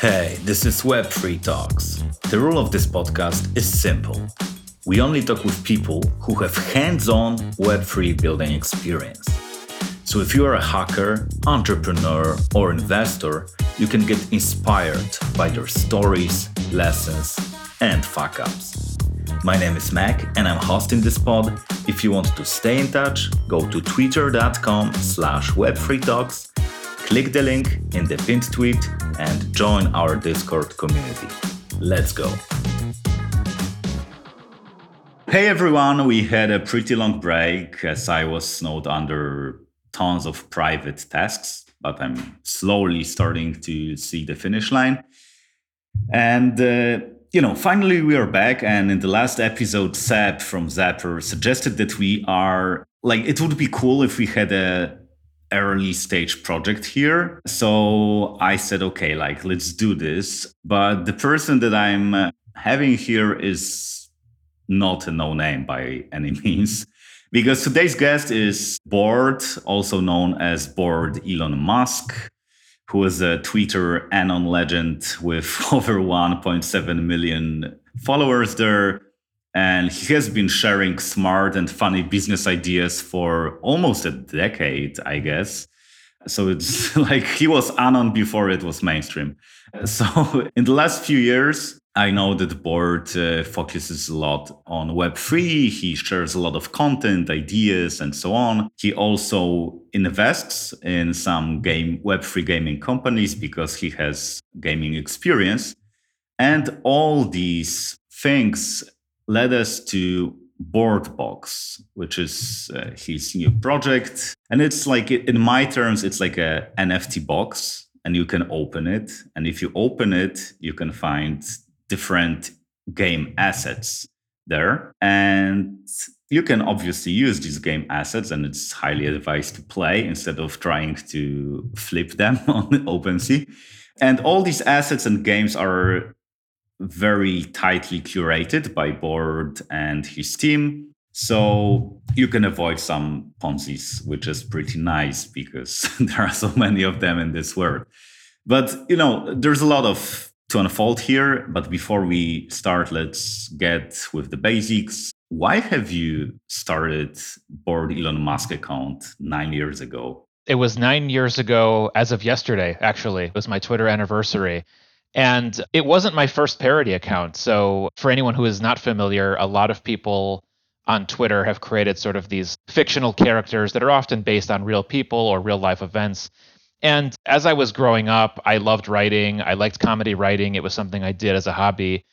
Hey, this is Web3 Talks. The rule of this podcast is simple. We only talk with people who have hands on Web3 building experience. So if you are a hacker, entrepreneur, or investor, you can get inspired by their stories, lessons, and fuck ups. My name is Mac and I'm hosting this pod. If you want to stay in touch, go to twitter.com slash web3talks, click the link in the pinned tweet and join our Discord community. Let's go. Hey everyone, we had a pretty long break as I was snowed under tons of private tasks, but I'm slowly starting to see the finish line. And uh, you know, finally we are back. And in the last episode, Seb from Zapper suggested that we are like, it would be cool if we had a early stage project here. So I said, okay, like, let's do this. But the person that I'm uh, having here is not a no name by any means. Because today's guest is Bored, also known as Bored Elon Musk who is a Twitter Anon legend with over 1.7 million followers there. And he has been sharing smart and funny business ideas for almost a decade, I guess. So it's like he was Anon before it was mainstream. So in the last few years, I know that Bored uh, focuses a lot on Web3. He shares a lot of content, ideas, and so on. He also invests in some game Web3 gaming companies because he has gaming experience. And all these things led us to Boredbox, which is uh, his new project. And it's like, in my terms, it's like a NFT box and you can open it. And if you open it, you can find different game assets there. And you can obviously use these game assets, and it's highly advised to play instead of trying to flip them on the OpenSea. And all these assets and games are very tightly curated by Bored and his team. So you can avoid some Ponzi's, which is pretty nice because there are so many of them in this world. But you know, there's a lot of to unfold here. But before we start, let's get with the basics. Why have you started Bored Elon Musk account nine years ago? It was nine years ago, as of yesterday, actually. It was my Twitter anniversary. And it wasn't my first parody account. So, for anyone who is not familiar, a lot of people on Twitter have created sort of these fictional characters that are often based on real people or real life events. And as I was growing up, I loved writing. I liked comedy writing. It was something I did as a hobby.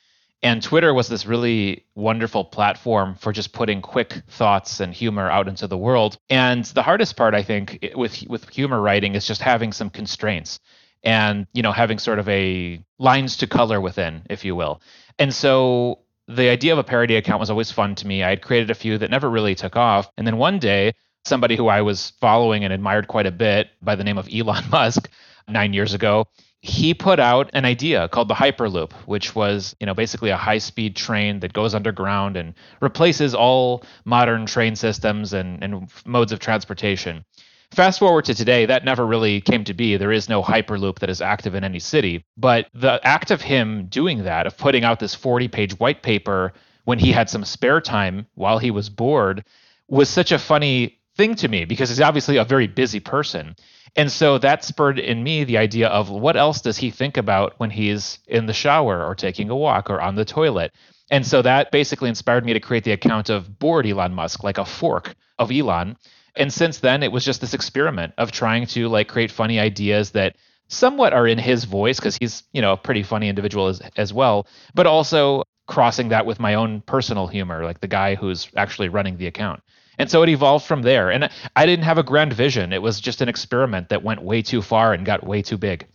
And Twitter was this really wonderful platform for just putting quick thoughts and humor out into the world. And the hardest part, I think, with with humor writing is just having some constraints and you know having sort of a lines to color within, if you will. And so the idea of a parody account was always fun to me. I had created a few that never really took off. And then one day somebody who I was following and admired quite a bit by the name of Elon Musk nine years ago. He put out an idea called the Hyperloop, which was, you know, basically a high-speed train that goes underground and replaces all modern train systems and, and modes of transportation. Fast forward to today, that never really came to be. There is no Hyperloop that is active in any city. But the act of him doing that, of putting out this 40 page white paper when he had some spare time while he was bored, was such a funny thing to me because he's obviously a very busy person. And so that spurred in me the idea of what else does he think about when he's in the shower or taking a walk or on the toilet? And so that basically inspired me to create the account of bored Elon Musk, like a fork of Elon. And since then, it was just this experiment of trying to like create funny ideas that somewhat are in his voice because he's you know a pretty funny individual as as well, but also crossing that with my own personal humor, like the guy who's actually running the account. And so it evolved from there. And I didn't have a grand vision. It was just an experiment that went way too far and got way too big.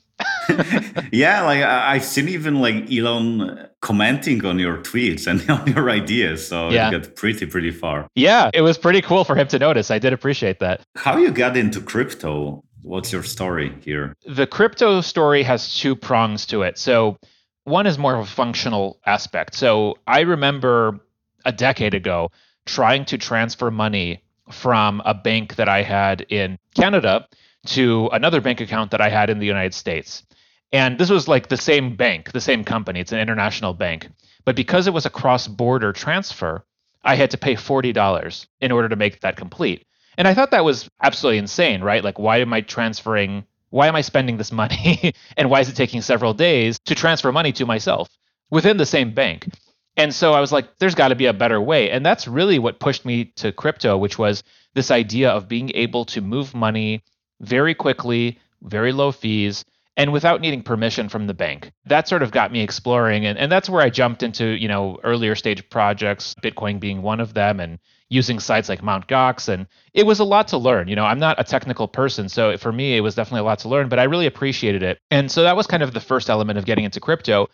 yeah, like I've seen even like Elon commenting on your tweets and on your ideas. So yeah. it got pretty, pretty far. Yeah, it was pretty cool for him to notice. I did appreciate that. How you got into crypto? What's your story here? The crypto story has two prongs to it. So one is more of a functional aspect. So I remember a decade ago trying to transfer money from a bank that I had in Canada to another bank account that I had in the United States. And this was like the same bank, the same company. It's an international bank. But because it was a cross border transfer, I had to pay $40 in order to make that complete. And I thought that was absolutely insane, right? Like, why am I transferring? Why am I spending this money? and why is it taking several days to transfer money to myself within the same bank? And so I was like, there's got to be a better way. And that's really what pushed me to crypto, which was this idea of being able to move money very quickly, very low fees, and without needing permission from the bank. That sort of got me exploring. And, and that's where I jumped into, you know, earlier stage projects, Bitcoin being one of them, and using sites like Mt. Gox. And it was a lot to learn. You know, I'm not a technical person. So for me, it was definitely a lot to learn, but I really appreciated it. And so that was kind of the first element of getting into crypto.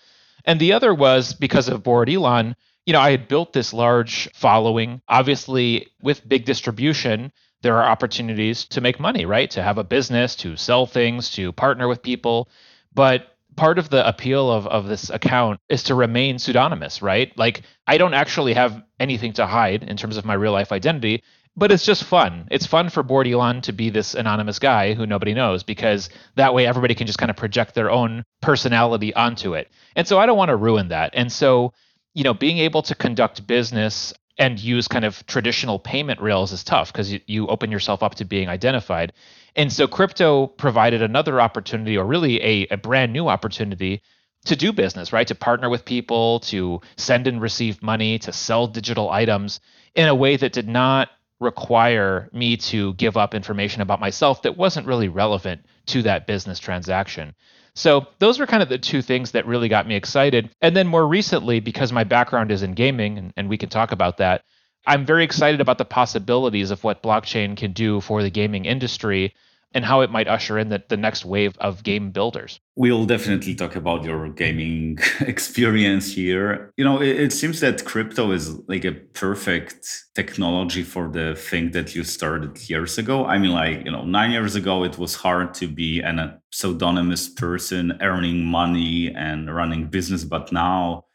And the other was because of Bored Elon, you know, I had built this large following. Obviously, with big distribution, there are opportunities to make money, right? To have a business, to sell things, to partner with people. But part of the appeal of, of this account is to remain pseudonymous, right? Like, I don't actually have anything to hide in terms of my real life identity but it's just fun. It's fun for Bored Elon to be this anonymous guy who nobody knows because that way everybody can just kind of project their own personality onto it. And so I don't want to ruin that. And so, you know, being able to conduct business and use kind of traditional payment rails is tough because you, you open yourself up to being identified. And so crypto provided another opportunity or really a, a brand new opportunity to do business, right? To partner with people, to send and receive money, to sell digital items in a way that did not require me to give up information about myself that wasn't really relevant to that business transaction. So those were kind of the two things that really got me excited. And then more recently, because my background is in gaming, and, and we can talk about that, I'm very excited about the possibilities of what blockchain can do for the gaming industry and how it might usher in the, the next wave of game builders. We'll definitely talk about your gaming experience here. You know, it, it, seems that crypto is like a perfect technology for the thing that you started years ago. I mean, like, you know, nine years ago, it was hard to be an, a pseudonymous person earning money and running business. But now,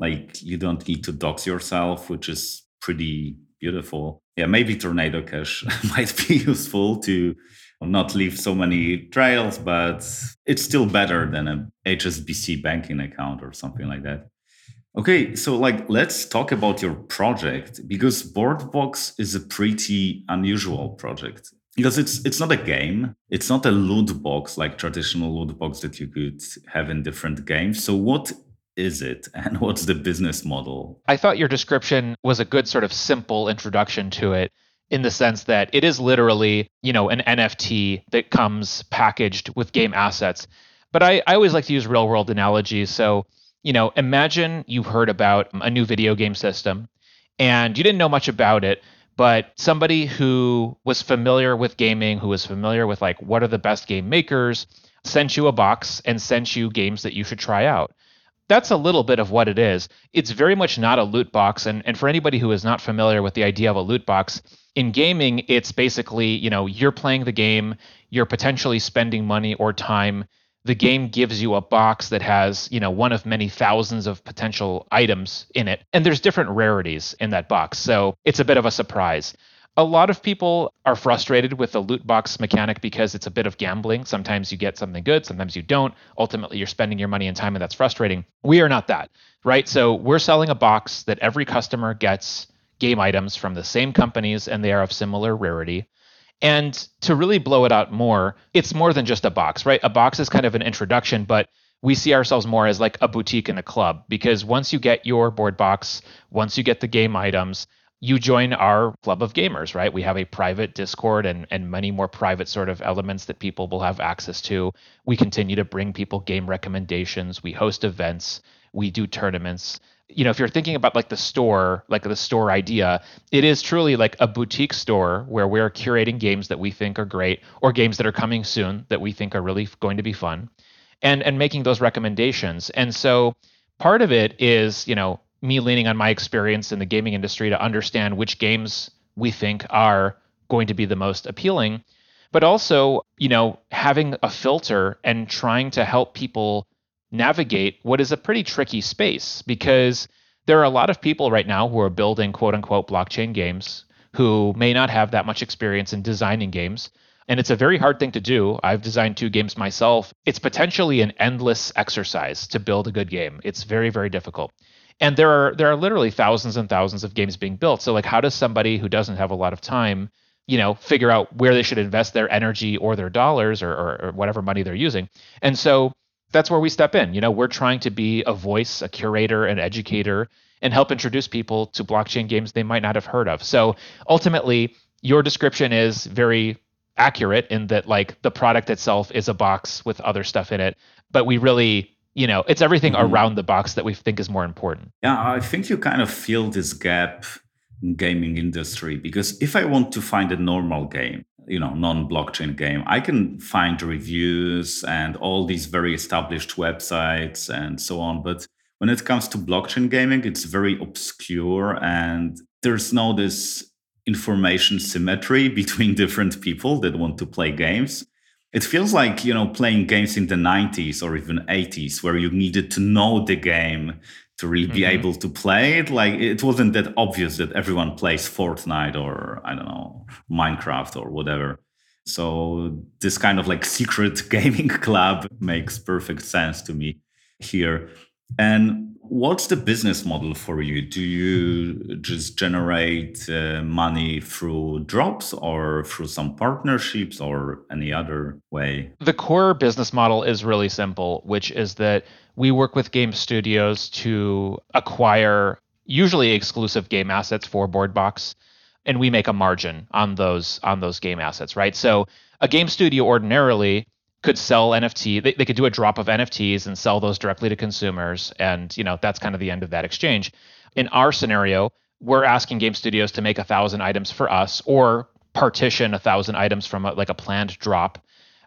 like, you don't need to dox yourself, which is pretty beautiful. Yeah, maybe Tornado Cash might be useful to not leave so many trails, but it's still better than a HSBC banking account or something like that. Okay, so like let's talk about your project because BoredBox is a pretty unusual project because it's it's not a game, it's not a loot box like traditional loot box that you could have in different games. So what is it and what's the business model? I thought your description was a good sort of simple introduction to it in the sense that it is literally, you know, an NFT that comes packaged with game assets. But I, I always like to use real world analogies. So, you know, imagine you've heard about a new video game system and you didn't know much about it, but somebody who was familiar with gaming, who was familiar with like what are the best game makers, sent you a box and sent you games that you should try out that's a little bit of what it is. It's very much not a loot box. And, and for anybody who is not familiar with the idea of a loot box, in gaming, it's basically, you know, you're playing the game, you're potentially spending money or time. The game gives you a box that has, you know, one of many thousands of potential items in it. And there's different rarities in that box. So it's a bit of a surprise. A lot of people are frustrated with the loot box mechanic because it's a bit of gambling. Sometimes you get something good, sometimes you don't. Ultimately, you're spending your money and time, and that's frustrating. We are not that, right? So we're selling a box that every customer gets game items from the same companies and they are of similar rarity. And to really blow it out more, it's more than just a box, right? A box is kind of an introduction, but we see ourselves more as like a boutique and a club because once you get your BoredBox, once you get the game items, you join our club of gamers, right? We have a private Discord and, and many more private sort of elements that people will have access to. We continue to bring people game recommendations. We host events. We do tournaments. You know, if you're thinking about like the store, like the store idea, it is truly like a boutique store where we're curating games that we think are great or games that are coming soon that we think are really going to be fun and and making those recommendations. And so part of it is, you know, me leaning on my experience in the gaming industry to understand which games we think are going to be the most appealing but also you know having a filter and trying to help people navigate what is a pretty tricky space because there are a lot of people right now who are building quote unquote blockchain games who may not have that much experience in designing games And it's a very hard thing to do. I've designed two games myself. It's potentially an endless exercise to build a good game. It's very, very difficult. And there are there are literally thousands and thousands of games being built. So like how does somebody who doesn't have a lot of time, you know, figure out where they should invest their energy or their dollars or, or, or whatever money they're using? And so that's where we step in. You know, we're trying to be a voice, a curator, an educator, and help introduce people to blockchain games they might not have heard of. So ultimately, your description is very accurate in that like the product itself is a box with other stuff in it, but we really you know it's everything mm-hmm. around the box that we think is more important. Yeah i think you kind of fill this gap in gaming industry because if i want to find a normal game you know non-blockchain game i can find reviews and all these very established websites and so on. But when it comes to blockchain gaming it's very obscure and there's no this information symmetry between different people that want to play games it feels like you know playing games in the 90s or even 80s where you needed to know the game to really be mm-hmm. able to play it. Like it wasn't that obvious that everyone plays fortnite or i don't know minecraft or whatever. So this kind of like secret gaming club makes perfect sense to me here. And what's the business model for you? Do you just generate uh, money through drops or through some partnerships or any other way? The core business model is really simple, which is that we work with game studios to acquire usually exclusive game assets for BoredBox and we make a margin on those on those game assets, right? So a game studio ordinarily could sell NFT. They, they could do a drop of NFTs and sell those directly to consumers. And, you know, that's kind of the end of that exchange. In our scenario, we're asking game studios to make a thousand items for us or partition a thousand items from a, like a planned drop.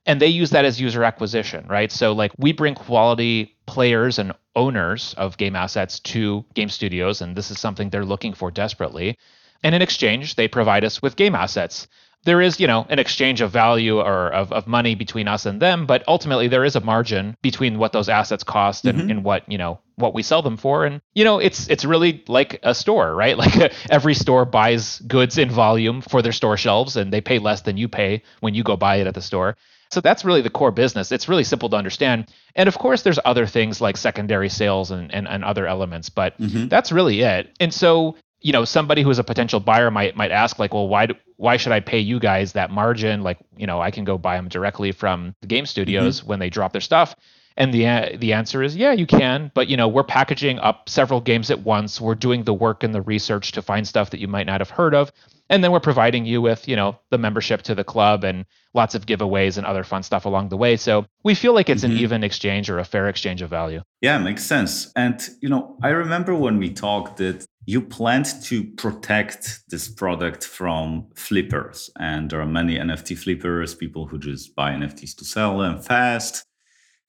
And they use that as user acquisition, right? So like we bring quality players and owners of game assets to game studios, and this is something they're looking for desperately. And in exchange, they provide us with game assets there is, you know, an exchange of value or of, of money between us and them, but ultimately there is a margin between what those assets cost and, mm-hmm. and what, you know, what we sell them for. And, you know, it's it's really like a store, right? Like every store buys goods in volume for their store shelves and they pay less than you pay when you go buy it at the store. So that's really the core business. It's really simple to understand. And of course, there's other things like secondary sales and, and, and other elements, but mm-hmm. that's really it. And so you know somebody who is a potential buyer might might ask like well why do, why should i pay you guys that margin? Like you know i can go buy them directly from the game studios mm-hmm. when they drop their stuff. And the the answer is yeah you can. But you know we're packaging up several games at once. We're doing the work and the research to find stuff that you might not have heard of and then we're providing you with you know the membership to the club and lots of giveaways and other fun stuff along the way so we feel like it's mm-hmm. an even exchange or a fair exchange of value yeah makes sense and you know i remember when we talked that you planned to protect this product from flippers. And there are many NFT flippers, people who just buy NFTs to sell them fast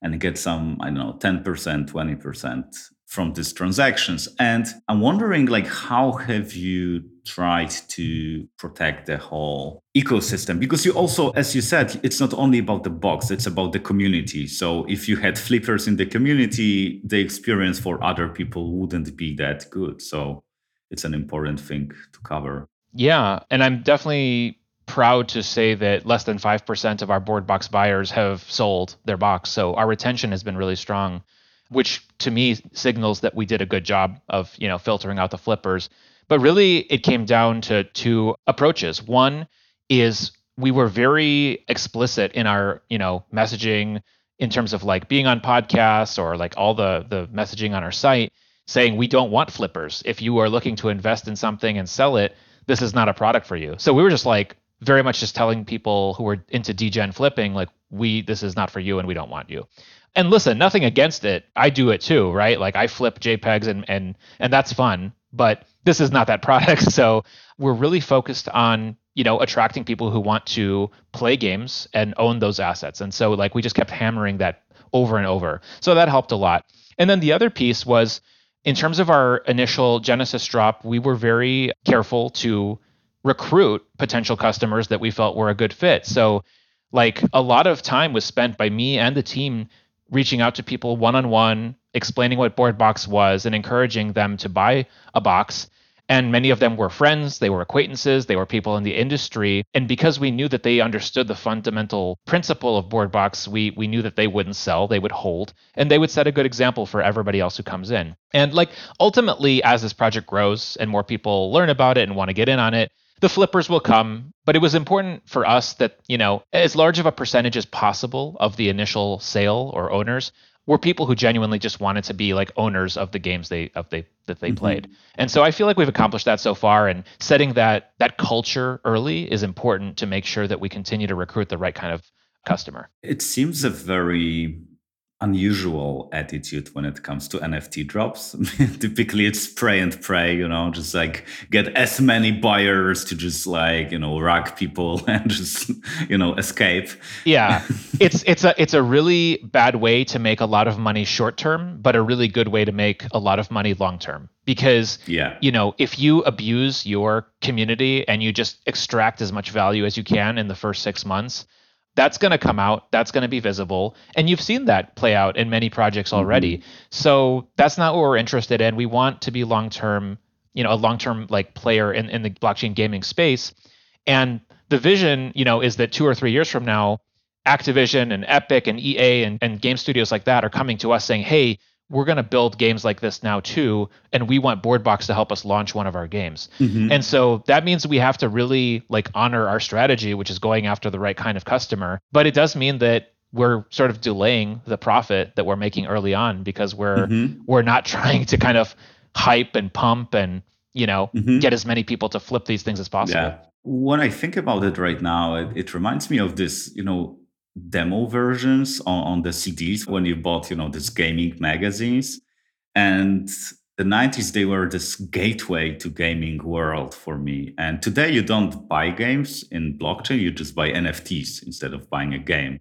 and get some, I don't know, 10%, 20% from these transactions. And I'm wondering like how have you tried to protect the whole ecosystem? Because you also, as you said, it's not only about the box, it's about the community. So if you had flippers in the community, the experience for other people wouldn't be that good. So it's an important thing to cover. Yeah, and I'm definitely proud to say that less than 5% of our BoredBox buyers have sold their box. So our retention has been really strong, which to me signals that we did a good job of, you know, filtering out the flippers. But really it came down to two approaches. One is we were very explicit in our, you know, messaging in terms of like being on podcasts or like all the the messaging on our site saying we don't want flippers. If you are looking to invest in something and sell it, this is not a product for you. So we were just like very much just telling people who were into degen flipping like we this is not for you and we don't want you. And listen, nothing against it. I do it too, right? Like I flip JPEGs and and and that's fun, but this is not that product. So we're really focused on you know attracting people who want to play games and own those assets and so like we just kept hammering that over and over so that helped a lot and then the other piece was in terms of our initial Genesis drop, we were very careful to recruit potential customers that we felt were a good fit. So, like a lot of time was spent by me and the team reaching out to people one on one, explaining what BoredBox was and encouraging them to buy a box. And many of them were friends, they were acquaintances, they were people in the industry. And because we knew that they understood the fundamental principle of BoredBox, we, we knew that they wouldn't sell, they would hold, and they would set a good example for everybody else who comes in. And like ultimately, as this project grows and more people learn about it and want to get in on it, the flippers will come but it was important for us that you know as large of a percentage as possible of the initial sale or owners were people who genuinely just wanted to be like owners of the games they of they that they mm-hmm. played. And so I feel like we've accomplished that so far and setting that that culture early is important to make sure that we continue to recruit the right kind of customer. It seems a very unusual attitude when it comes to NFT drops. Typically, it's spray and pray, you know, just like get as many buyers to just like you know rag people and just you know escape. Yeah, it's it's a it's a really bad way to make a lot of money short term, but a really good way to make a lot of money long term. Because yeah, you know, if you abuse your community and you just extract as much value as you can in the first six months that's going to come out that's going to be visible and you've seen that play out in many projects already. Mm-hmm. so that's not what we're interested in. We want to be long term you know a long term like player in, in the blockchain gaming space. And the vision you know is that two or three years from now activision and epic and ea and, and game studios like that are coming to us saying hey we're going to build games like this now too and we want BoredBox to help us launch one of our games mm-hmm. and so that means we have to really like honor our strategy which is going after the right kind of customer but it does mean that we're sort of delaying the profit that we're making early on because we're mm-hmm. we're not trying to kind of hype and pump and you know mm-hmm. get as many people to flip these things as possible yeah. when i think about it right now it, it reminds me of this you know demo versions on, on the CDs when you bought, you know, these gaming magazines. And the 90s, they were this gateway to gaming world for me. And today you don't buy games in blockchain, you just buy NFTs instead of buying a game.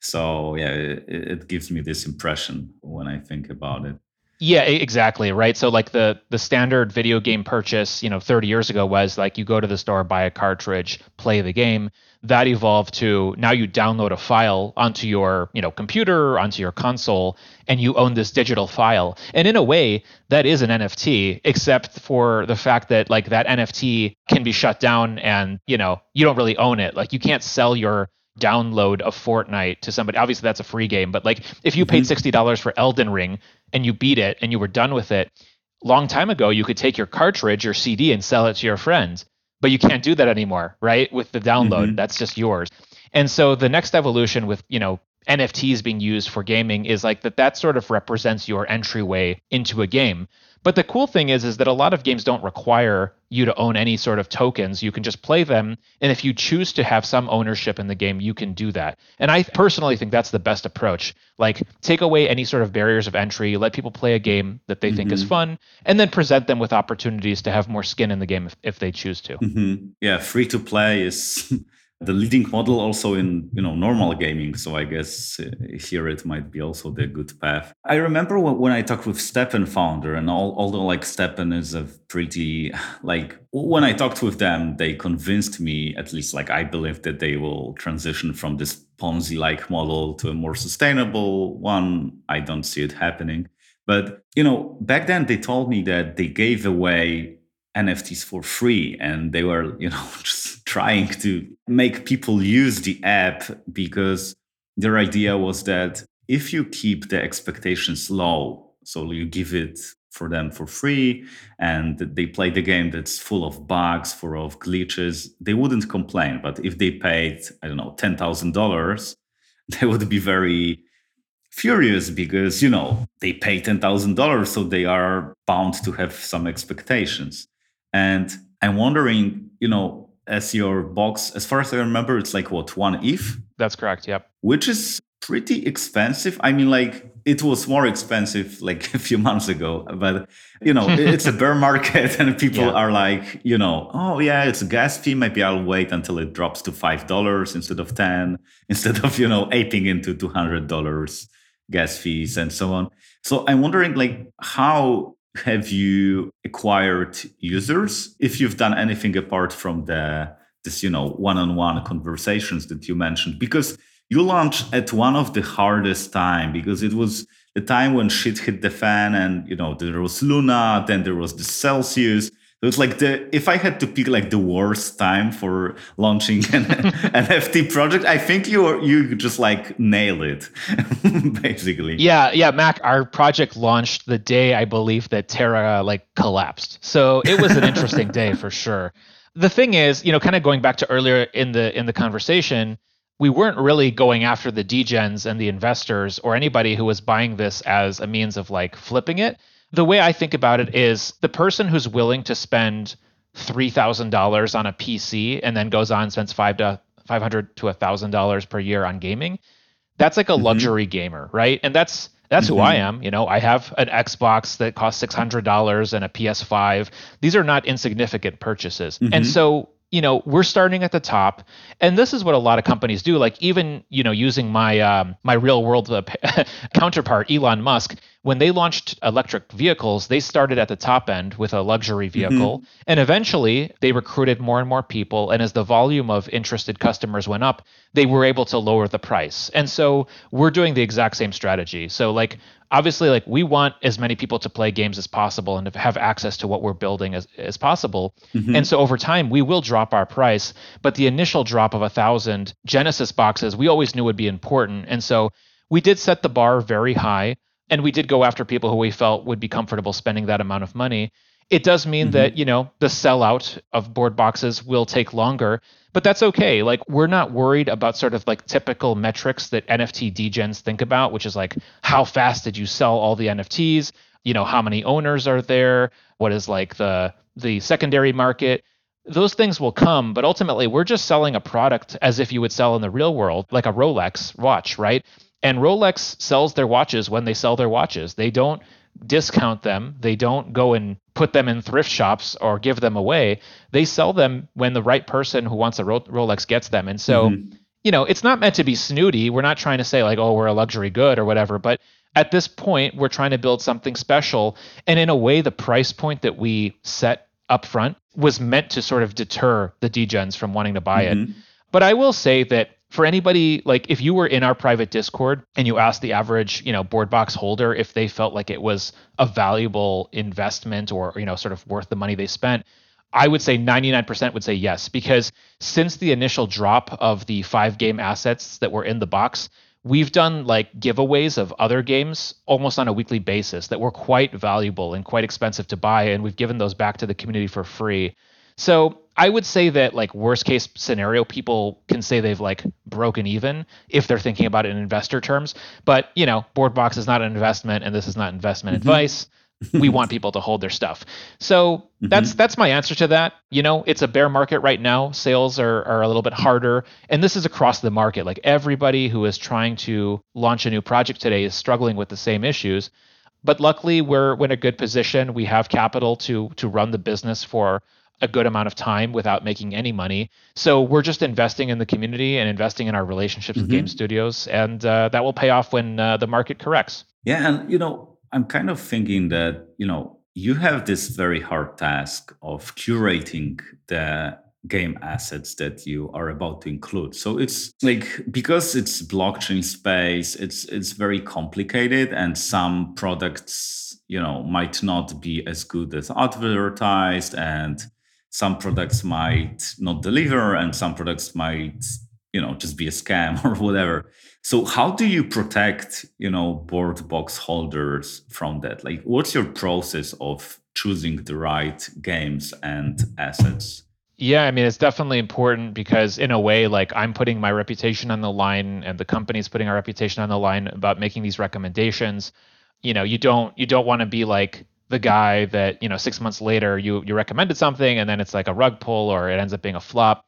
So yeah, it, it gives me this impression when I think about it. Yeah, exactly, right? So like the the standard video game purchase, you know, 30 years ago was like you go to the store, buy a cartridge, play the game that evolved to now you download a file onto your you know computer onto your console and you own this digital file. And in a way that is an nft except for the fact that like that nft can be shut down and you know you don't really own it. Like you can't sell your download of Fortnite to somebody. Obviously that's a free game but like if you paid mm-hmm. $60 for Elden Ring and you beat it and you were done with it long time ago you could take your cartridge or CD and sell it to your friends but you can't do that anymore, right? With the download, mm-hmm. that's just yours. And so the next evolution with, you know, NFTs being used for gaming is like that that sort of represents your entryway into a game. But the cool thing is is that a lot of games don't require you to own any sort of tokens. You can just play them and if you choose to have some ownership in the game, you can do that. And I personally think that's the best approach. Like take away any sort of barriers of entry, let people play a game that they mm-hmm. think is mm-hmm. fun and then present them with opportunities to have more skin in the game if, if they choose to. Mm-hmm. Yeah, free to play is the leading model also in you know normal gaming so i guess uh, here it might be also the good path. I remember when, i talked with STEPN founder and all, although like STEPN is a pretty like when i talked with them they convinced me at least like i believe that they will transition from this ponzi like model to a more sustainable one. I don't see it happening. But you know back then they told me that they gave away NFTs for free and they were, you know, just trying to make people use the app because their idea was that if you keep the expectations low, so you give it for them for free and they play the game that's full of bugs, full of glitches, they wouldn't complain. But if they paid, I don't know, $10,000, they would be very furious because, you know, they pay $10,000, so they are bound to have some expectations. And I'm wondering, you know, as your box, as far as I remember, it's like what, one ETH? That's correct. Yep. Which is pretty expensive. I mean, like it was more expensive like a few months ago, but you know, it's a bear market and people yeah. are like, you know, oh yeah, it's a gas fee. Maybe I'll wait until it drops to five dollars instead of ten, instead of you know, aping into two hundred dollars gas fees and so on. So I'm wondering like how have you acquired users? If you've done anything apart from the this you know one-on-one conversations that you mentioned because you launched at one of the hardest time because it was the time when shit hit the fan and you know there was luna then there was the celsius So it's like the if I had to pick like the worst time for launching an NFT project, I think you you just like nail it, basically. Yeah, yeah, Mac. Our project launched the day I believe that Terra like collapsed, so it was an interesting day for sure. The thing is, you know, kind of going back to earlier in the in the conversation, we weren't really going after the degens and the investors or anybody who was buying this as a means of like flipping it the way I think about it is the person who's willing to spend three thousand dollars on a PC and then goes on and spends five to five hundred to a thousand dollars per year on gaming. That's like a mm-hmm. luxury gamer, right? And that's that's mm-hmm. who I mm-hmm. am. You know, I have an Xbox that costs six hundred dollars and a PS5. These are not insignificant purchases, mm-hmm. and so you know we're starting at the top and this is what a lot of companies do like even you know using my um, my real world uh, counterpart elon musk when they launched electric vehicles, they started at the top end with a luxury mm-hmm. vehicle. Mm-hmm. And eventually they recruited more and more people. And as the volume of interested customers went up, they were able to lower the price. And so we're doing the exact same strategy. So, like, obviously, like, we want as many people to play games as possible and have access to what we're building as, as possible. Mm-hmm. And so over time, we will drop our price. But the initial drop of a thousand Genesis boxes, we always knew would be important. And so we did set the bar very high and we did go after people who we felt would be comfortable spending that amount of money. It does mean mm-hmm. that, you know, the sellout of BoredBoxes will take longer, but that's okay. Like we're not worried about sort of like typical metrics that NFT degens think about, which is like how fast did you sell all the NFTs? You know, how many owners are there? What is like the the secondary market? Those things will come, but ultimately we're just selling a product as if you would sell in the real world, like a Rolex watch, right? And Rolex sells their watches when they sell their watches. They don't discount them. They don't go and put them in thrift shops or give them away. They sell them when the right person who wants a Rolex gets them. And so, mm-hmm. you know, it's not meant to be snooty. We're not trying to say like, oh, we're a luxury good or whatever. But at this point, we're trying to build something special. And in a way, the price point that we set up front was meant to sort of deter the degens from wanting to buy mm-hmm. it. But I will say that for anybody like if you were in our private discord and you asked the average you know BoredBox holder if they felt like it was a valuable investment or you know sort of worth the money they spent i would say 99% would say yes. Because since the initial drop of the five game assets that were in the box we've done like giveaways of other games almost on a weekly basis that were quite valuable and quite expensive to buy and we've given those back to the community for free. So I would say that like worst case scenario, people can say they've like broken even if they're thinking about it in investor terms. But you know, BoredBox is not an investment, and this is not investment mm-hmm. advice. we want people to hold their stuff. So mm-hmm. that's that's my answer to that. You know, it's a bear market right now. Sales are are a little bit harder, and this is across the market. Like everybody who is trying to launch a new project today is struggling with the same issues. But luckily, we're, we're in a good position. We have capital to to run the business for a good amount of time without making any money. So we're just investing in the community and investing in our relationships mm-hmm. with game studios, and uh, that will pay off when uh, the market corrects. Yeah, and you know, I'm kind of thinking that you know you have this very hard task of curating the game assets that you are about to include so it's like because it's blockchain space it's it's very complicated and some products you know might not be as good as advertised and some products might not deliver and some products might you know just be a scam or whatever. So how do you protect you know BoredBox holders from that? Like what's your process of choosing the right games and assets? Yeah, I mean it's definitely important because in a way like I'm putting my reputation on the line and the company's putting our reputation on the line about making these recommendations. You know, you don't you don't want to be like the guy that you know six months later you you recommended something and then it's like a rug pull or it ends up being a flop.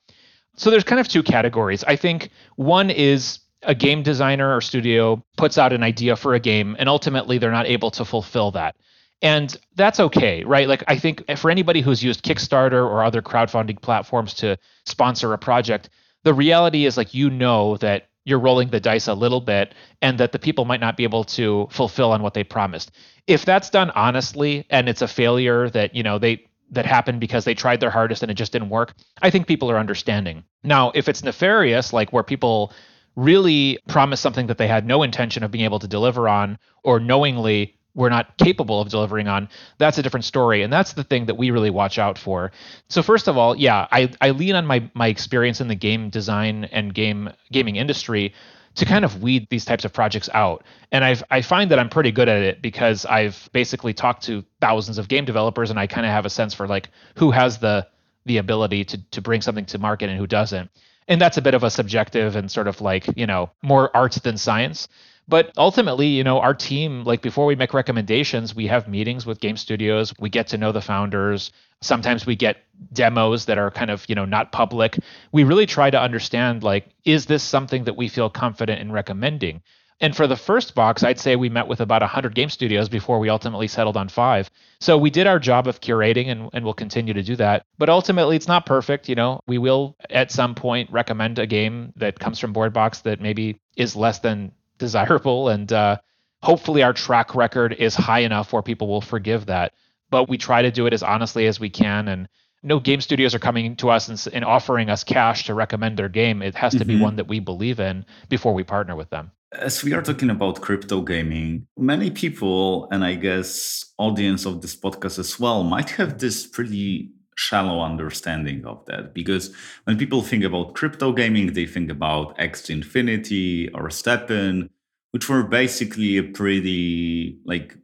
So there's kind of two categories. I think one is a game designer or studio puts out an idea for a game and ultimately they're not able to fulfill that. And that's okay right? Like i think for anybody who's used kickstarter or other crowdfunding platforms to sponsor a project the reality is like you know that you're rolling the dice a little bit and that the people might not be able to fulfill on what they promised. If that's done honestly and it's a failure that, you know, they that happened because they tried their hardest and it just didn't work, I think people are understanding. Now, if it's nefarious, like where people really promise something that they had no intention of being able to deliver on or knowingly we're not capable of delivering on, that's a different story. And that's the thing that we really watch out for. So first of all, yeah, I, I lean on my my experience in the game design and game gaming industry to kind of weed these types of projects out. And I've I find that I'm pretty good at it because I've basically talked to thousands of game developers and I kind of have a sense for like who has the the ability to to bring something to market and who doesn't. And that's a bit of a subjective and sort of like, you know, more art than science. But ultimately, you know, our team, like before we make recommendations, we have meetings with game studios. We get to know the founders. Sometimes we get demos that are kind of, you know, not public. We really try to understand like, is this something that we feel confident in recommending? And for the first box, I'd say we met with about 100 game studios before we ultimately settled on five. So we did our job of curating and, and we'll continue to do that. But ultimately, it's not perfect. You know, we will at some point recommend a game that comes from BoredBox that maybe is less than desirable. And uh, hopefully, our track record is high enough where people will forgive that. But we try to do it as honestly as we can. And no game studios are coming to us and, and offering us cash to recommend their game. It has to mm-hmm. be one that we believe in before we partner with them. As we are talking about crypto gaming, many people, and I guess audience of this podcast as well, might have this pretty shallow understanding of that because when people think about crypto gaming, they think about Axie Infinity or STEPN, which were basically a pretty like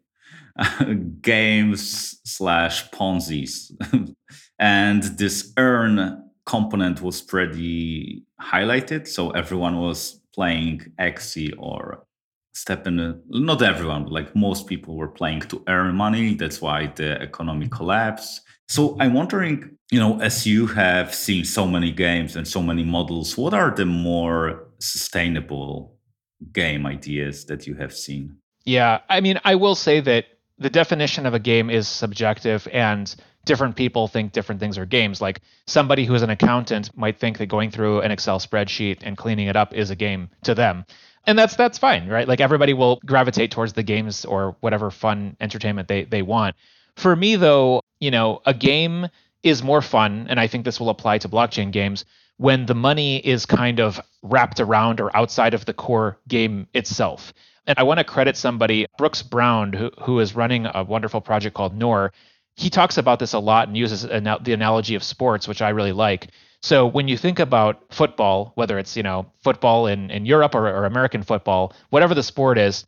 games slash Ponzi's, and this earn component was pretty highlighted, so everyone was playing Axie or STEPN. Not everyone, but like most people were playing to earn money. That's why the economy collapsed. So I'm wondering, you know, as you have seen so many games and so many models, what are the more sustainable game ideas that you have seen? Yeah, I mean, I will say that the definition of a game is subjective and different people think different things are games. Like somebody who is an accountant might think that going through an Excel spreadsheet and cleaning it up is a game to them. And that's that's fine, right? Like everybody will gravitate towards the games or whatever fun entertainment they they want. For me though, you know, a game is more fun and I think this will apply to blockchain games when the money is kind of wrapped around or outside of the core game itself. And I want to credit somebody, Brooks Brown, who, who is running a wonderful project called Noor he talks about this a lot and uses an- the analogy of sports, which I really like. So when you think about football, whether it's you know football in, in Europe or, or American football, whatever the sport is,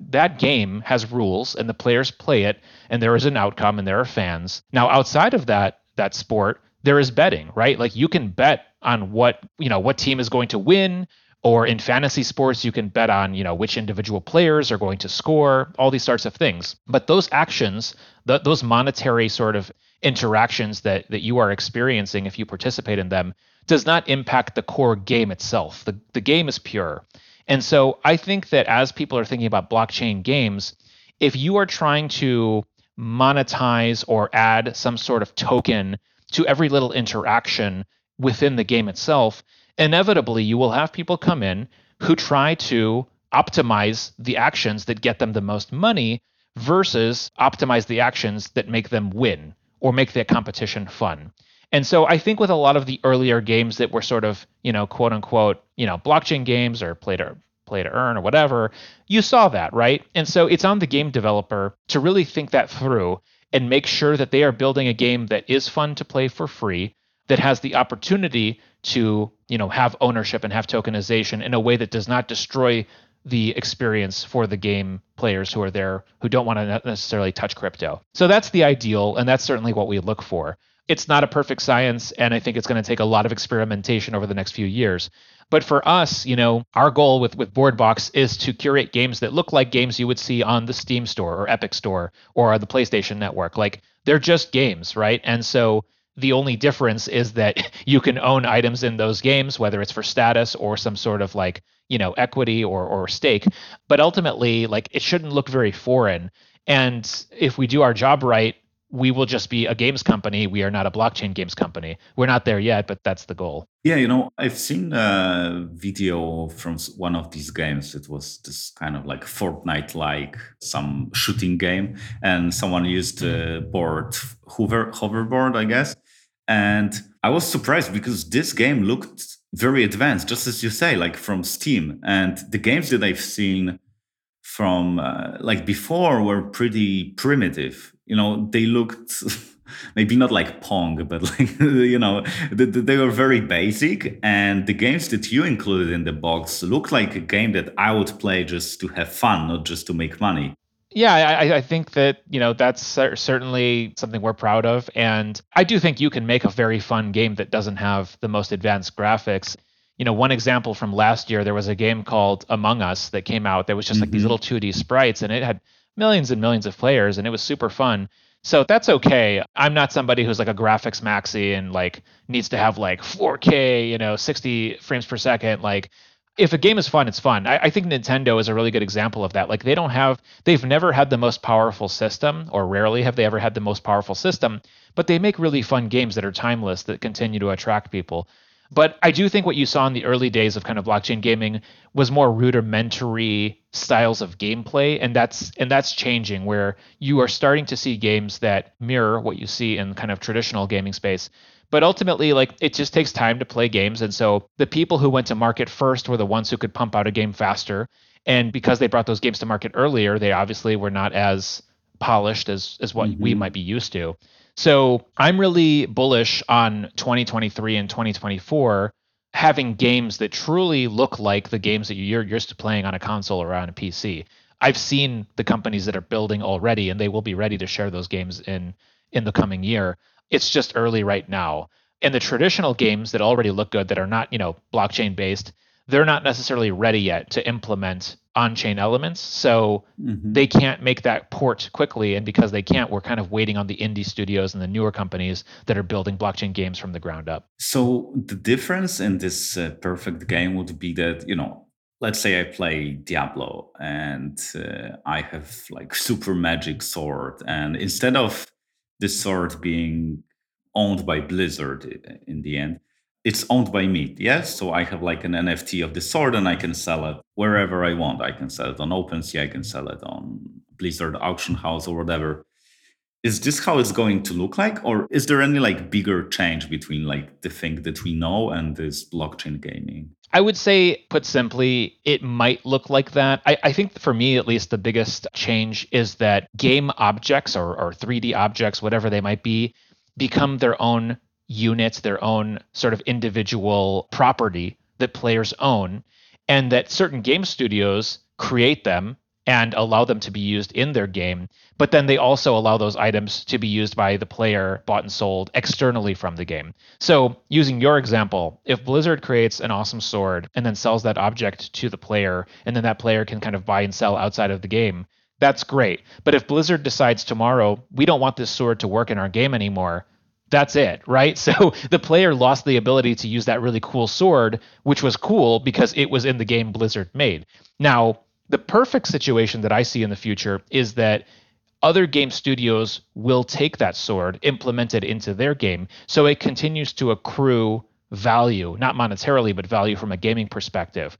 that game has rules and the players play it, and there is an outcome and there are fans. Now outside of that that sport, there is betting, right? Like you can bet on what you know what team is going to win, or in fantasy sports you can bet on you know which individual players are going to score all these sorts of things but those actions the, those monetary sort of interactions that that you are experiencing if you participate in them does not impact the core game itself the, the game is pure and so i think that as people are thinking about blockchain games if you are trying to monetize or add some sort of token to every little interaction within the game itself inevitably you will have people come in who try to optimize the actions that get them the most money versus optimize the actions that make them win or make their competition fun. And so I think with a lot of the earlier games that were sort of, you know, quote unquote, you know, blockchain games or play to play to earn or whatever, you saw that, right? And so it's on the game developer to really think that through and make sure that they are building a game that is fun to play for free, that has the opportunity to you know have ownership and have tokenization in a way that does not destroy the experience for the game players who are there who don't want to necessarily touch crypto. So that's the ideal and that's certainly what we look for. It's not a perfect science and I think it's going to take a lot of experimentation over the next few years. But for us, you know, our goal with with BoredBox is to curate games that look like games you would see on the Steam store or Epic store or the PlayStation Network. Like they're just games, right? And so the only difference is that you can own items in those games, whether it's for status or some sort of like, you know, equity or, or stake. But ultimately, like it shouldn't look very foreign. And if we do our job right, we will just be a games company. We are not a blockchain games company. We're not there yet, but that's the goal. Yeah, you know, I've seen a video from one of these games. It was this kind of like Fortnite like some shooting game, and someone used a board, hover, hoverboard, I guess. And I was surprised because this game looked very advanced, just as you say, like from Steam. And the games that I've seen from uh, like before were pretty primitive. You know, they looked maybe not like Pong, but like you know, they, they were very basic. And the games that you included in the box looked like a game that I would play just to have fun, not just to make money. Yeah, I, I, think that you know that's certainly something we're proud of, and I do think you can make a very fun game that doesn't have the most advanced graphics. You know, one example from last year, there was a game called Among Us that came out that was just mm-hmm. like these mm-hmm. little 2D sprites, and it had millions and millions of players, and it was super fun. So that's okay. I'm not somebody who's like a graphics maxi and like needs to have like 4K, you know, 60 frames per second. Like if a game is fun, it's fun. I, I, think Nintendo is a really good example of that. Like they don't have, they've never had the most powerful system, or rarely have they ever had the most powerful system, but they make really fun games that are timeless that continue to attract people. But I do think what you saw in the early days of kind of blockchain gaming was more rudimentary styles of gameplay, and that's and that's changing where you are starting to see games that mirror what you see in kind of traditional gaming space. But ultimately, like it just takes time to play games, and so the people who went to market first were the ones who could pump out a game faster. And because they brought those games to market earlier, they obviously were not as polished as as what mm-hmm. we might be used to. So I'm really bullish on 2023 and 2024 having games that truly look like the games that you're used to playing on a console or on a PC. I've seen the companies that are building already, and they will be ready to share those games in in the coming year. It's just early right now. And the traditional games that already look good that are not, you know, blockchain based, they're not necessarily ready yet to implement on-chain elements so mm-hmm. they can't make that port quickly and because they can't we're kind of waiting on the indie studios and the newer companies that are building blockchain games from the ground up so the difference in this uh, perfect game would be that you know let's say i play diablo and uh, i have like super magic sword and instead of this sword being owned by blizzard in the end it's owned by me yes so i have like an nft of the sword and i can sell it wherever i want. I can sell it on OpenSea, i can sell it on blizzard auction house or whatever. Is this how it's going to look like or is there any like bigger change between like the thing that we know and this blockchain gaming? I would say put simply it might look like that. I, I think for me at least the biggest change is that game objects or, or 3d objects whatever they might be become their own units, their own sort of individual property that players own, and that certain game studios create them and allow them to be used in their game. But then they also allow those items to be used by the player, bought and sold externally from the game. So, using your example, if Blizzard creates an awesome sword and then sells that object to the player, and then that player can kind of buy and sell outside of the game, that's great. But if Blizzard decides tomorrow, we don't want this sword to work in our game anymore, that's it, right? So the player lost the ability to use that really cool sword, which was cool because it was in the game Blizzard made. Now, the perfect situation that I see in the future is that other game studios will take that sword, implement it into their game, so it continues to accrue value, not monetarily, but value from a gaming perspective.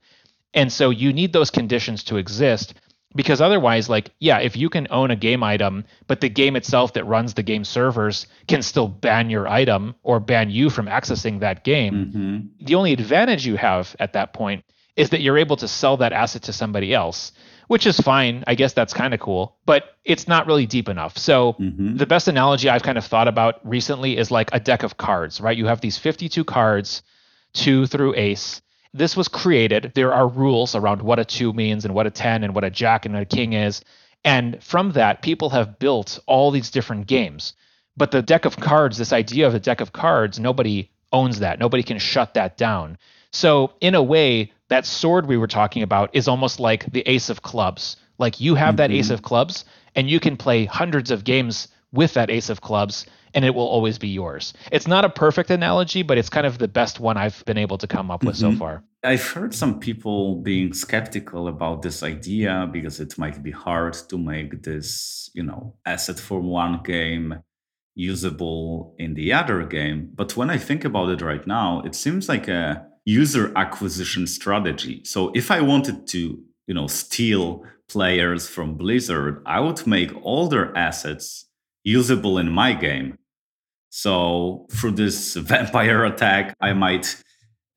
And so you need those conditions to exist because otherwise like yeah if you can own a game item but the game itself that runs the game servers can still ban your item or ban you from accessing that game. Mm-hmm. the only advantage you have at that point is that you're able to sell that asset to somebody else which is fine. I guess that's kind of cool but it's not really deep enough. So mm-hmm. the best analogy i've kind of thought about recently is like a deck of cards right? You have these 52 cards two through ace this was created. There are rules around what a two means and what a 10 and what a jack and a king is. And from that, people have built all these different games. But the deck of cards, this idea of a deck of cards, nobody owns that. Nobody can shut that down. So, in a way, that sword we were talking about is almost like the ace of clubs. Like you have mm-hmm. that ace of clubs, and you can play hundreds of games with that ace of clubs and it will always be yours. It's not a perfect analogy, but it's kind of the best one I've been able to come up with mm-hmm. so far. I've heard some people being skeptical about this idea because it might be hard to make this, you know, asset from one game usable in the other game. But when I think about it right now, it seems like a user acquisition strategy. So if I wanted to, you know, steal players from Blizzard, I would make all their assets usable in my game. So through this vampire attack, I might,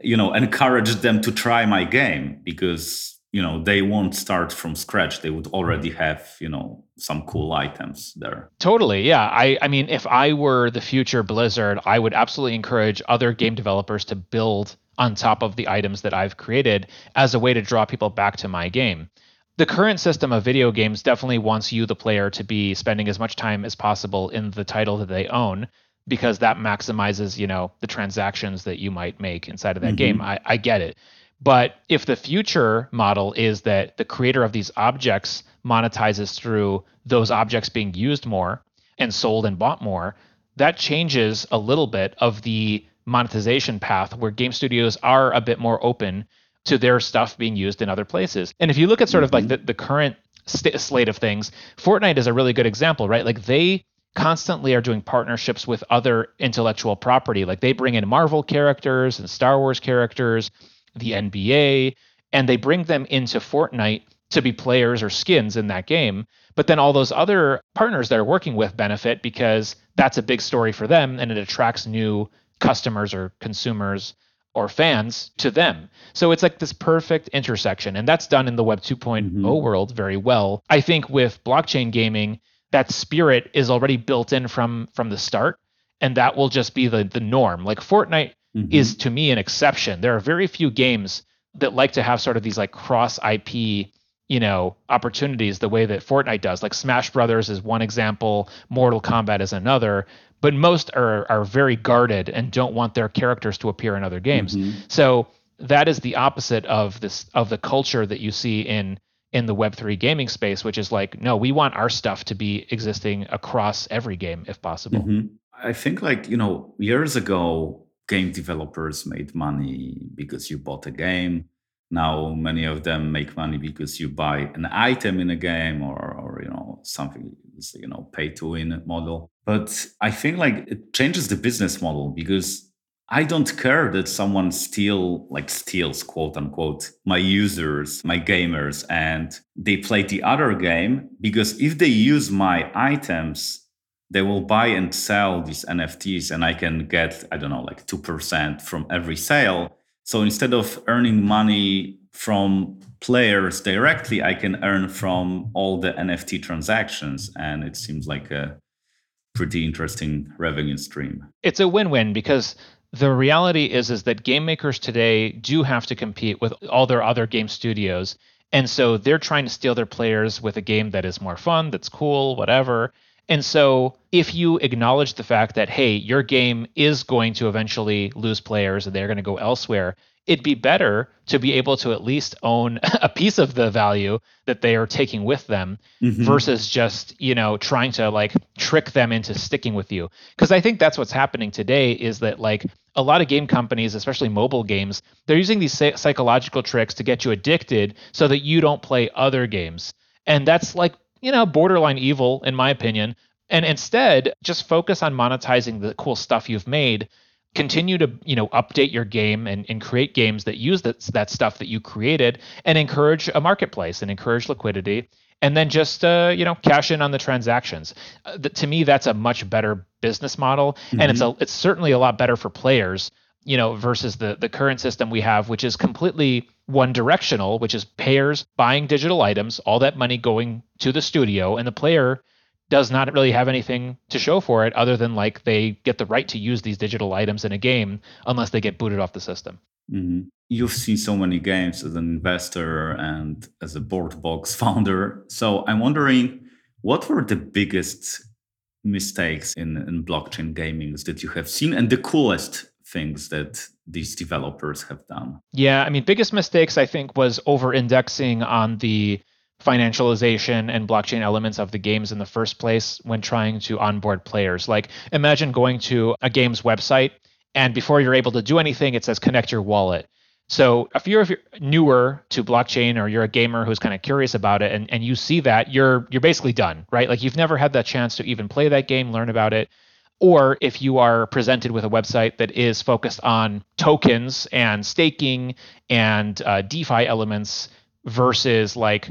you know, encourage them to try my game because you know they won't start from scratch. They would already have you know some cool items there. Totally yeah. I i mean if i were the future blizzard i would absolutely encourage other game developers to build on top of the items that i've created as a way to draw people back to my game the current system of video games definitely wants you the player to be spending as much time as possible in the title that they own because that maximizes you know the transactions that you might make inside of that mm-hmm. game I, I get it but if the future model is that the creator of these objects monetizes through those objects being used more and sold and bought more, that changes a little bit of the monetization path where game studios are a bit more open to their stuff being used in other places. And if you look at sort of like mm-hmm. the, the current st- slate of things, Fortnite is a really good example, right? Like they constantly are doing partnerships with other intellectual property. Like they bring in Marvel characters and Star Wars characters the NBA, and they bring them into Fortnite to be players or skins in that game. But then all those other partners they're working with benefit because that's a big story for them and it attracts new customers or consumers or fans to them. So it's like this perfect intersection. And that's done in the Web 2.0 mm-hmm. world very well. I think with blockchain gaming, that spirit is already built in from from the start. And that will just be the the norm. Like Fortnite mm-hmm. is to me an exception. There are very few games that like to have sort of these like cross IP, you know, opportunities the way that Fortnite does. Like Smash Brothers is one example, Mortal Kombat is another, but most are are very guarded and don't want their characters to appear in other games. Mm-hmm. So that is the opposite of this of the culture that you see in in the web3 gaming space which is like no we want our stuff to be existing across every game if possible mm-hmm. i think like you know years ago game developers made money because you bought a game. Now many of them make money because you buy an item in a game or, or you know something you know pay to win model. But I think like it changes the business model because I don't care that someone steal like steals quote unquote my users, my gamers, and they play the other game because if they use my items they will buy and sell these NFTs and I can get, I don't know, like 2% from every sale. So instead of earning money from players directly, I can earn from all the NFT transactions. And it seems like a pretty interesting revenue stream. It's a win win because the reality is is that game makers today do have to compete with all their other game studios and so they're trying to steal their players with a game that is more fun that's cool whatever and so if you acknowledge the fact that, hey, your game is going to eventually lose players and they're going to go elsewhere, it'd be better to be able to at least own a piece of the value that they are taking with them mm-hmm. versus just, you know, trying to like trick them into sticking with you. Because I think that's what's happening today is that like a lot of game companies, especially mobile games, they're using these psychological tricks to get you addicted so that you don't play other games. And that's like you know, borderline evil, in my opinion. And instead, just focus on monetizing the cool stuff you've made. Continue to, you know, update your game and, and create games that use that, that stuff that you created and encourage a marketplace and encourage liquidity. And then just, uh, you know, cash in on the transactions. Uh, to me, that's a much better business model. Mm-hmm. And it's a, it's certainly a lot better for players you know, versus the the current system we have, which is completely one directional, which is payers buying digital items, all that money going to the studio, and the player does not really have anything to show for it other than like they get the right to use these digital items in a game unless they get booted off the system. Mm-hmm. You've seen so many games as an investor and as a BoredBox founder. So I'm wondering what were the biggest mistakes in, in blockchain gaming that you have seen and the coolest things that these developers have done. Yeah, I mean, biggest mistakes I think was over indexing on the financialization and blockchain elements of the games in the first place when trying to onboard players. Like imagine going to a game's website and before you're able to do anything it says connect your wallet. So if you're, newer to blockchain or you're a gamer who's kind of curious about it and, and you see that, you're you're basically done, right? Like you've never had that chance to even play that game, learn about it or if you are presented with a website that is focused on tokens and staking and uh, DeFi elements versus like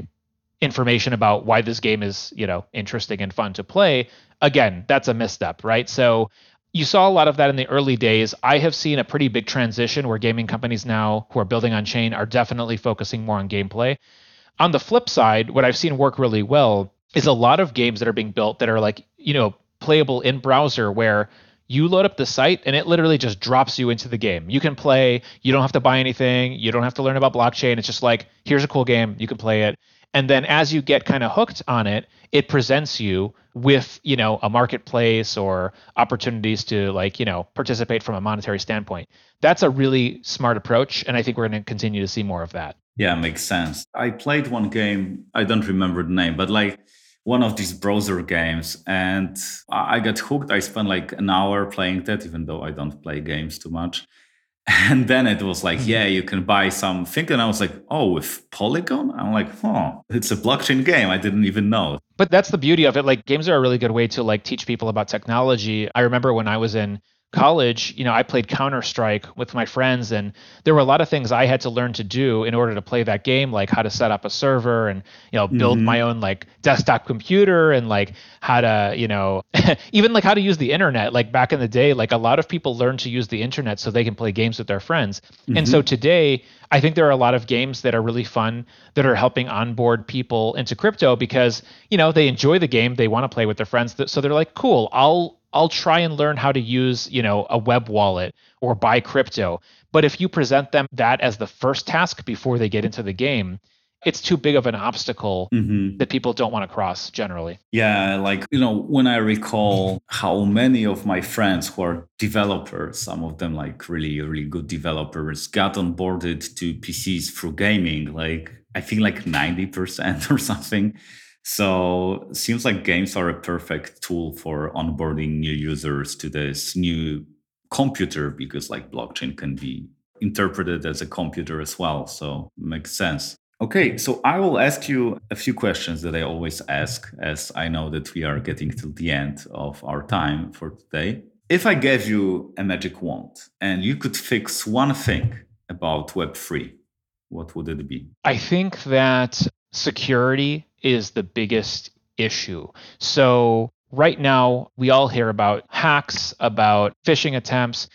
information about why this game is you know interesting and fun to play again that's a misstep right so you saw a lot of that in the early days. I have seen a pretty big transition where gaming companies now who are building on chain are definitely focusing more on gameplay. On the flip side, what I've seen work really well is a lot of games that are being built that are like, you know, playable in browser where you load up the site and it literally just drops you into the game. You can play, you don't have to buy anything, you don't have to learn about blockchain. It's just like, here's a cool game, you can play it. And then as you get kind of hooked on it, it presents you with, you know, a marketplace or opportunities to like, you know, participate from a monetary standpoint. That's a really smart approach and I think we're going to continue to see more of that. Yeah, makes sense. I played one game, I don't remember the name, but like one of these browser games and I got hooked. I spent like an hour playing that, even though I don't play games too much. And then it was like, mm-hmm. yeah, you can buy something. And I was like, oh, with Polygon? I'm like, oh, it's a blockchain game. I didn't even know. But that's the beauty of it. Like games are a really good way to like teach people about technology. I remember when I was in college, you know, I played Counter Strike with my friends, and there were a lot of things I had to learn to do in order to play that game, like how to set up a server and you know build mm-hmm. my own like desktop computer and like how to you know even like how to use the internet. Like back in the day, like a lot of people learned to use the internet so they can play games with their friends. Mm-hmm. And so mm-hmm. today, I think there are a lot of games that are really fun that are helping onboard people into crypto because you know they enjoy the game, they want to play with their friends, so they're like, cool, I'll I'll try and learn how to use, you know, a web wallet or buy crypto. But if you present them that as the first task before they get into the game, it's too big of an obstacle mm-hmm. that people don't want to cross generally. Yeah, like, you know, when I recall how many of my friends who are developers, some of them like really, really good developers, got onboarded to PCs through gaming, like I think like 90% or something. So seems like games are a perfect tool for onboarding new users to this new computer because like blockchain can be interpreted as a computer as well. So makes sense. Okay, so I will ask you a few questions that I always ask as I know that we are getting to the end of our time for today. If I gave you a magic wand and you could fix one thing about Web3, what would it be? I think that security is the biggest issue. So, right now, we all hear about hacks, about phishing attempts.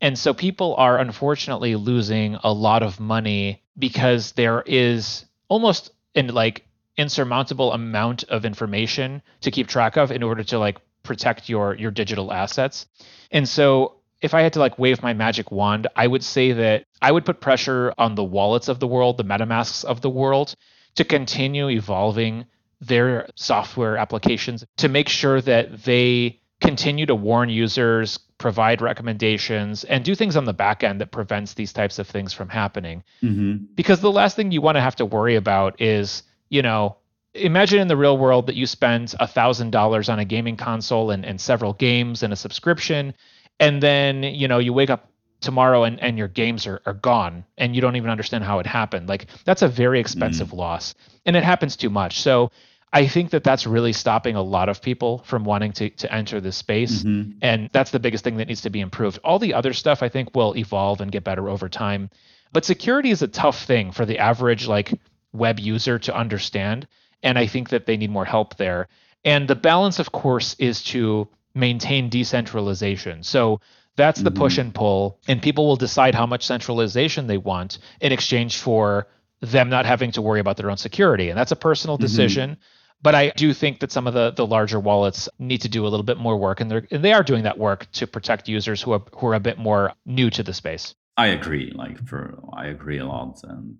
And so, people are unfortunately losing a lot of money because there is almost an like insurmountable amount of information to keep track of in order to like protect your your digital assets. And so if I had to like wave my magic wand, I would say that I would put pressure on the wallets of the world, the MetaMasks of the world, to continue evolving their software applications to make sure that they continue to warn users, provide recommendations, and do things on the back end that prevents these types of things from happening. Mm-hmm. Because the last thing you want to have to worry about is, you know, imagine in the real world that you spend $1,000 on a gaming console and, and several games and a subscription, and then, you know, you wake up tomorrow and, and your games are, are gone and you don't even understand how it happened. Like that's a very expensive mm. loss and it happens too much. So i think that that's really stopping a lot of people from wanting to, to enter this space mm-hmm. and that's the biggest thing that needs to be improved. All the other stuff i think will evolve and get better over time. But security is a tough thing for the average like web user to understand and i think that they need more help there. And the balance of course is to maintain decentralization. So that's the mm-hmm. push and pull. And people will decide how much centralization they want in exchange for them not having to worry about their own security. And that's a personal mm-hmm. decision. Mm-hmm. But I do think that some of the, the larger wallets need to do a little bit more work, and, they're, and they are doing that work to protect users who are who are a bit more new to the space. I agree. Like for I agree a lot, and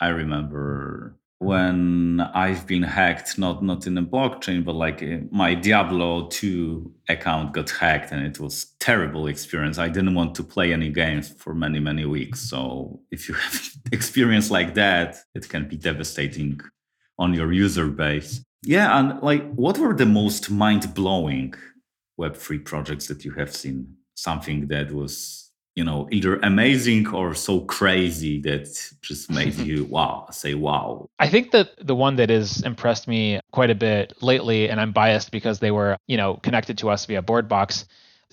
I remember when I've been hacked, not not in a blockchain, but like eh, my Diablo 2 account got hacked and it was terrible experience. I didn't want to play any games for many, many weeks. So if you have experience like that, it can be devastating on your user base. Yeah, and like what were the most mind-blowing Web3 projects that you have seen? Something that was you know either amazing or so crazy that just made you wow say wow. I think that the one that has impressed me quite a bit lately and i'm biased because they were you know connected to us via BoredBox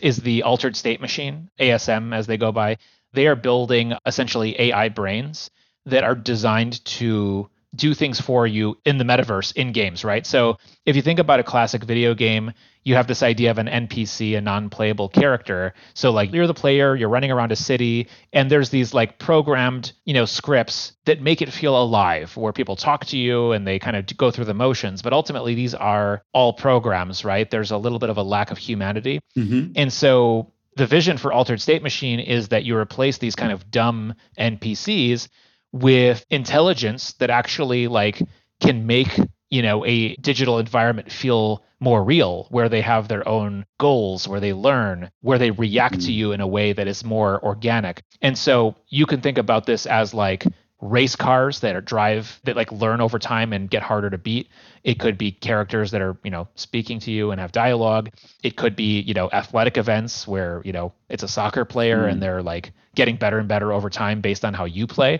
is the altered state machine asm as they go by. They are building essentially ai brains that are designed to do things for you in the metaverse in games, right? So if you think about a classic video game, you have this idea of an NPC, a non-playable character. So like you're the player, you're running around a city, and there's these like programmed, you know, scripts that make it feel alive, where people talk to you and they kind of go through the motions. But ultimately, these are all programs, right? There's a little bit of a lack of humanity, mm-hmm. and so the vision for Altered State Machine is that you replace these kind of dumb NPCs with intelligence that actually like can make you know a digital environment feel more real where they have their own goals where they learn where they react mm-hmm. to you in a way that is more organic and so you can think about this as like race cars that are drive that like learn over time and get harder to beat it could be characters that are you know speaking to you and have dialogue it could be you know athletic events where you know it's a soccer player mm. and they're like getting better and better over time based on how you play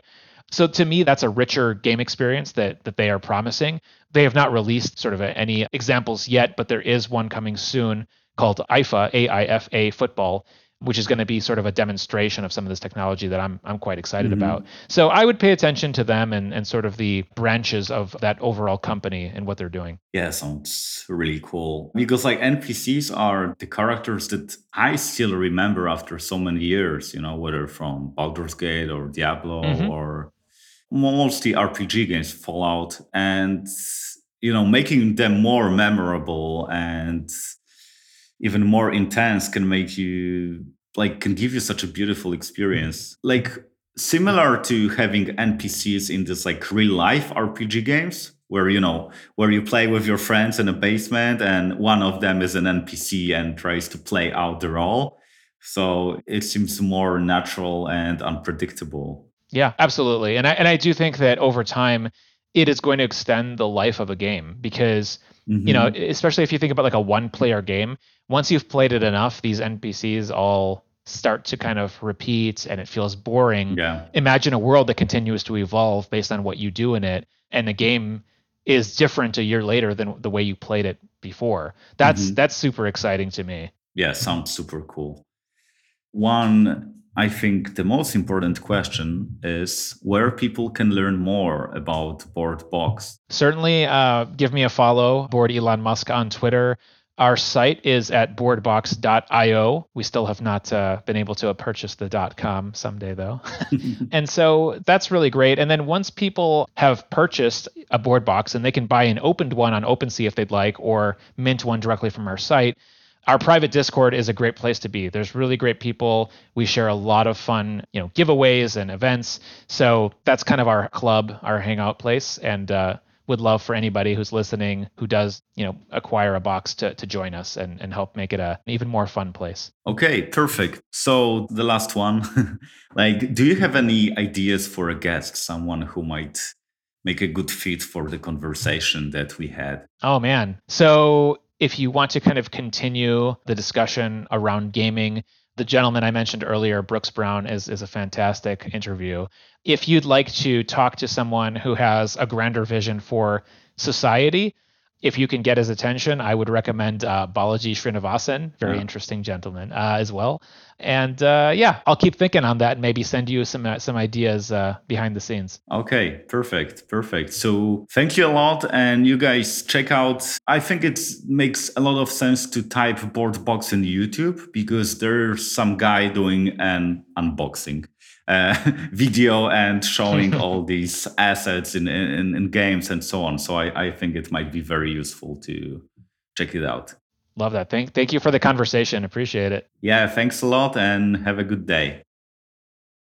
so to me, that's a richer game experience that that they are promising. They have not released sort of a, any examples yet, but there is one coming soon called AIFA, A-I-F-A Football, which is going to be sort of a demonstration of some of this technology that I'm I'm quite excited mm-hmm. about. So I would pay attention to them and and sort of the branches of that overall company and what they're doing. Yeah, sounds really cool. Because like NPCs are the characters that I still remember after so many years, you know, whether from Baldur's Gate or Diablo mm-hmm. or mostly RPG games, Fallout, and you know, making them more memorable and even more intense can make you like can give you such a beautiful experience. Like similar to having NPCs in this like real life RPG games where you know where you play with your friends in a basement and one of them is an npc and tries to play out the role so it seems more natural and unpredictable yeah, absolutely. And I and I do think that over time it is going to extend the life of a game because mm-hmm. you know, mm-hmm. especially if you think about like a one player game, once you've played it enough, these NPCs all start to kind of repeat and it feels boring. Yeah. Imagine a world that continues to evolve based on what you do in it and the game is different a year later than the way you played it before. That's mm-hmm. that's super exciting to me. Yeah, sounds super cool. One I think the most important question is where people can learn more about Bored Box. Certainly, uh, give me a follow, Bored Elon Musk on Twitter. Our site is at boredbox.io. We still have not uh, been able to purchase the .com someday, though. and so that's really great. And then once people have purchased a BoredBox and they can buy an opened one on OpenSea if they'd like, or mint one directly from our site, our private discord is a great place to be. There's really great people. We share a lot of fun you know giveaways and events. So that's kind of our club our hangout place. And uh, would love for anybody who's listening who does you know acquire a box to, to join us and, and help make it a, an even more fun place. Okay perfect. So the last one like do you have any ideas for a guest someone who might make a good fit for the conversation that we had? Oh man. So if you want to kind of continue the discussion around gaming, the gentleman I mentioned earlier, Brooks Brown, is, is a fantastic interview. If you'd like to talk to someone who has a grander vision for society, if you can get his attention, I would recommend uh, Balaji Srinivasan, very yeah. interesting gentleman uh, as well. And uh, yeah, I'll keep thinking on that and maybe send you some uh, some ideas uh, behind the scenes. Okay, perfect, perfect. So thank you a lot, and you guys check out. I think it makes a lot of sense to type BoredBox in YouTube because there's some guy doing an unboxing uh, video and showing all these assets in, in, in games and so on. So I, I think it might be very useful to check it out. Love that. Thank, thank you for the conversation. Appreciate it. Yeah, thanks a lot and have a good day.